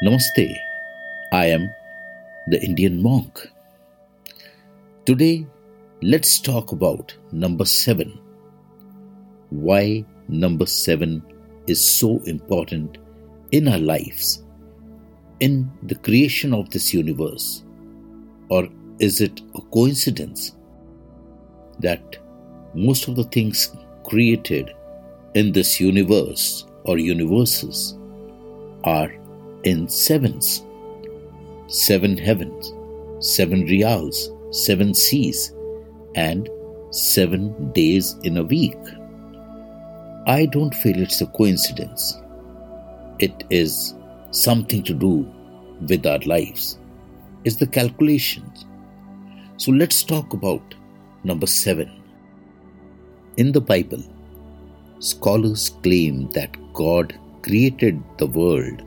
Namaste. I am the Indian monk. Today, let's talk about number seven. Why number seven is so important in our lives, in the creation of this universe? Or is it a coincidence that most of the things created in this universe or universes are in sevens seven heavens, seven reals, seven seas, and seven days in a week. I don't feel it's a coincidence. It is something to do with our lives. It's the calculations. So let's talk about number seven. In the Bible, scholars claim that God created the world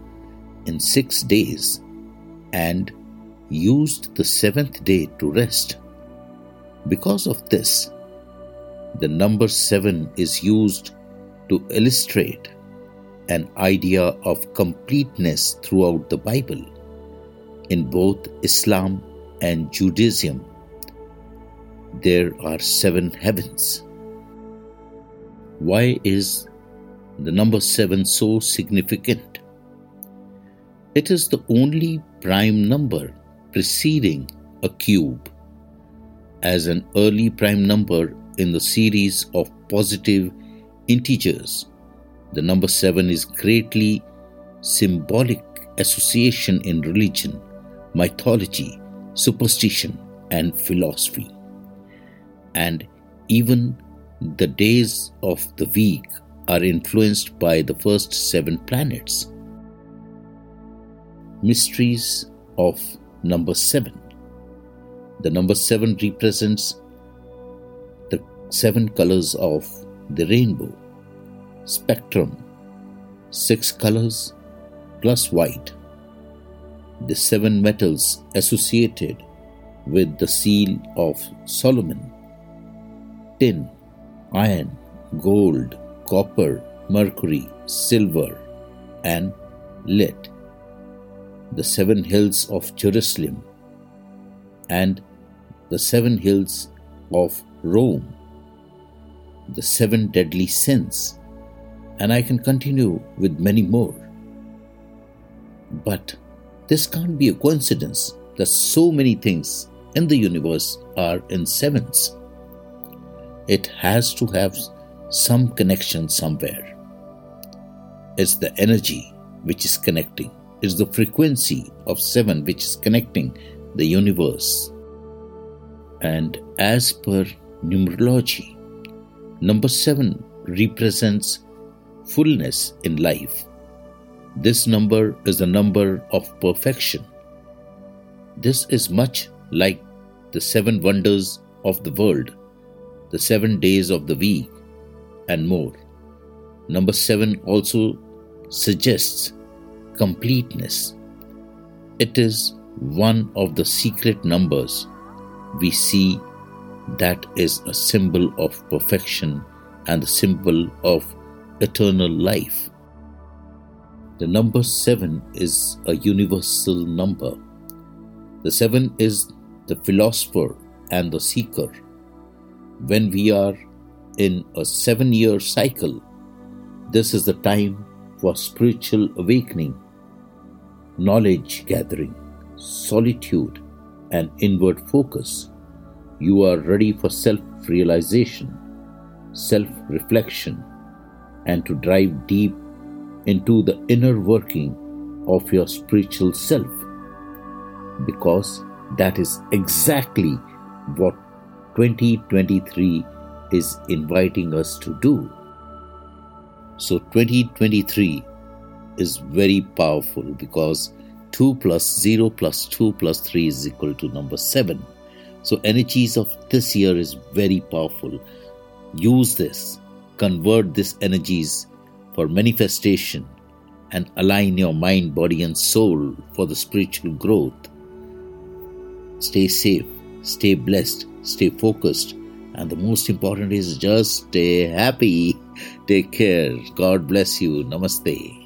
in six days and used the seventh day to rest. Because of this, the number seven is used to illustrate an idea of completeness throughout the Bible. In both Islam and Judaism, there are seven heavens. Why is the number seven so significant? It is the only prime number preceding a cube. As an early prime number in the series of positive integers, the number 7 is greatly symbolic association in religion, mythology, superstition, and philosophy. And even the days of the week are influenced by the first seven planets. Mysteries of number 7. The number 7 represents the seven colors of the rainbow, spectrum, six colors plus white, the seven metals associated with the seal of Solomon. Tin, iron, gold, copper, mercury, silver, and lead the seven hills of Jerusalem and the seven hills of Rome, the seven deadly sins, and I can continue with many more. But this can't be a coincidence that so many things in the universe are in sevens. It has to have some connection somewhere. It's the energy which is connecting is the frequency of 7 which is connecting the universe. And as per numerology, number 7 represents fullness in life. This number is the number of perfection. This is much like the seven wonders of the world, the seven days of the week, and more. Number 7 also suggests completeness. It is one of the secret numbers we see that is a symbol of perfection and the symbol of eternal life. The number 7 is a universal number. The 7 is the philosopher and the seeker. When we are in a seven year cycle, this is the time for spiritual awakening, knowledge gathering, solitude, and inward focus. You are ready for self realization, self reflection, and to drive deep into the inner working of your spiritual self. Because that is exactly what 2023 is inviting us to do. So 2023 is very powerful because 2 plus 0 plus 2 plus 3 is equal to number 7. So energies of this year is very powerful. Use this, convert these energies for manifestation and align your mind, body and soul for the spiritual growth. Stay safe, stay blessed, stay focused and the most important is just stay happy. Take care. God bless you. Namaste.